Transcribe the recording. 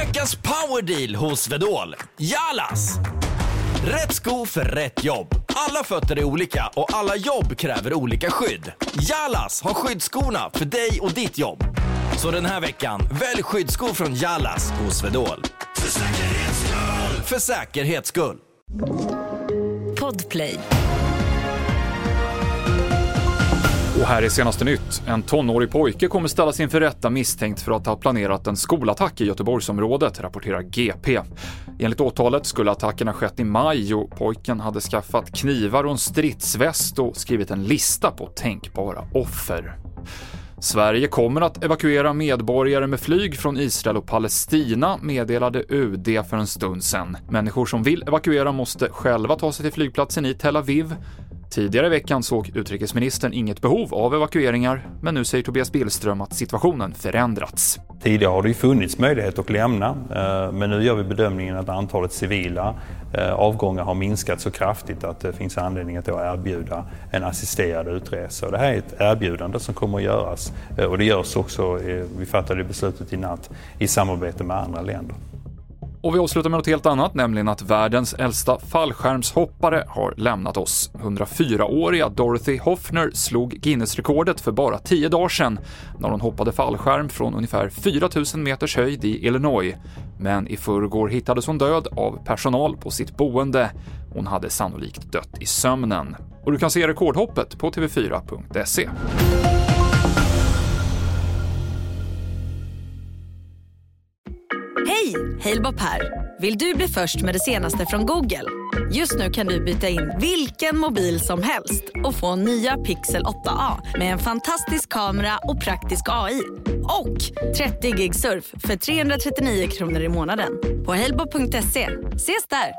Veckans powerdeal hos Vedol. Jalas! Rätt sko för rätt jobb. Alla fötter är olika och alla jobb kräver olika skydd. Jalas har skyddsskorna för dig och ditt jobb. Så den här veckan, välj skyddsskor från Jalas hos Vedol. För säkerhets skull! För säkerhets skull. Podplay. Och här är senaste nytt. En tonårig pojke kommer ställas inför rätta misstänkt för att ha planerat en skolattack i Göteborgsområdet, rapporterar GP. Enligt åtalet skulle attacken ha skett i maj och pojken hade skaffat knivar och en stridsväst och skrivit en lista på tänkbara offer. Sverige kommer att evakuera medborgare med flyg från Israel och Palestina, meddelade UD för en stund sedan. Människor som vill evakuera måste själva ta sig till flygplatsen i Tel Aviv. Tidigare i veckan såg utrikesministern inget behov av evakueringar, men nu säger Tobias Billström att situationen förändrats. Tidigare har det ju funnits möjlighet att lämna, eh, men nu gör vi bedömningen att antalet civila eh, avgångar har minskat så kraftigt att det finns anledning att erbjuda en assisterad utresa. det här är ett erbjudande som kommer att göras eh, och det görs också, vi fattade beslutet i natt, i samarbete med andra länder. Och vi avslutar med något helt annat, nämligen att världens äldsta fallskärmshoppare har lämnat oss. 104-åriga Dorothy Hoffner slog Guinness-rekordet för bara 10 dagar sedan när hon hoppade fallskärm från ungefär 4000 meters höjd i Illinois. Men i förrgår hittades hon död av personal på sitt boende. Hon hade sannolikt dött i sömnen. Och du kan se rekordhoppet på tv4.se. Hej! Halebop här. Vill du bli först med det senaste från Google? Just nu kan du byta in vilken mobil som helst och få nya Pixel 8A med en fantastisk kamera och praktisk AI. Och 30 gig surf för 339 kronor i månaden på halebop.se. Ses där!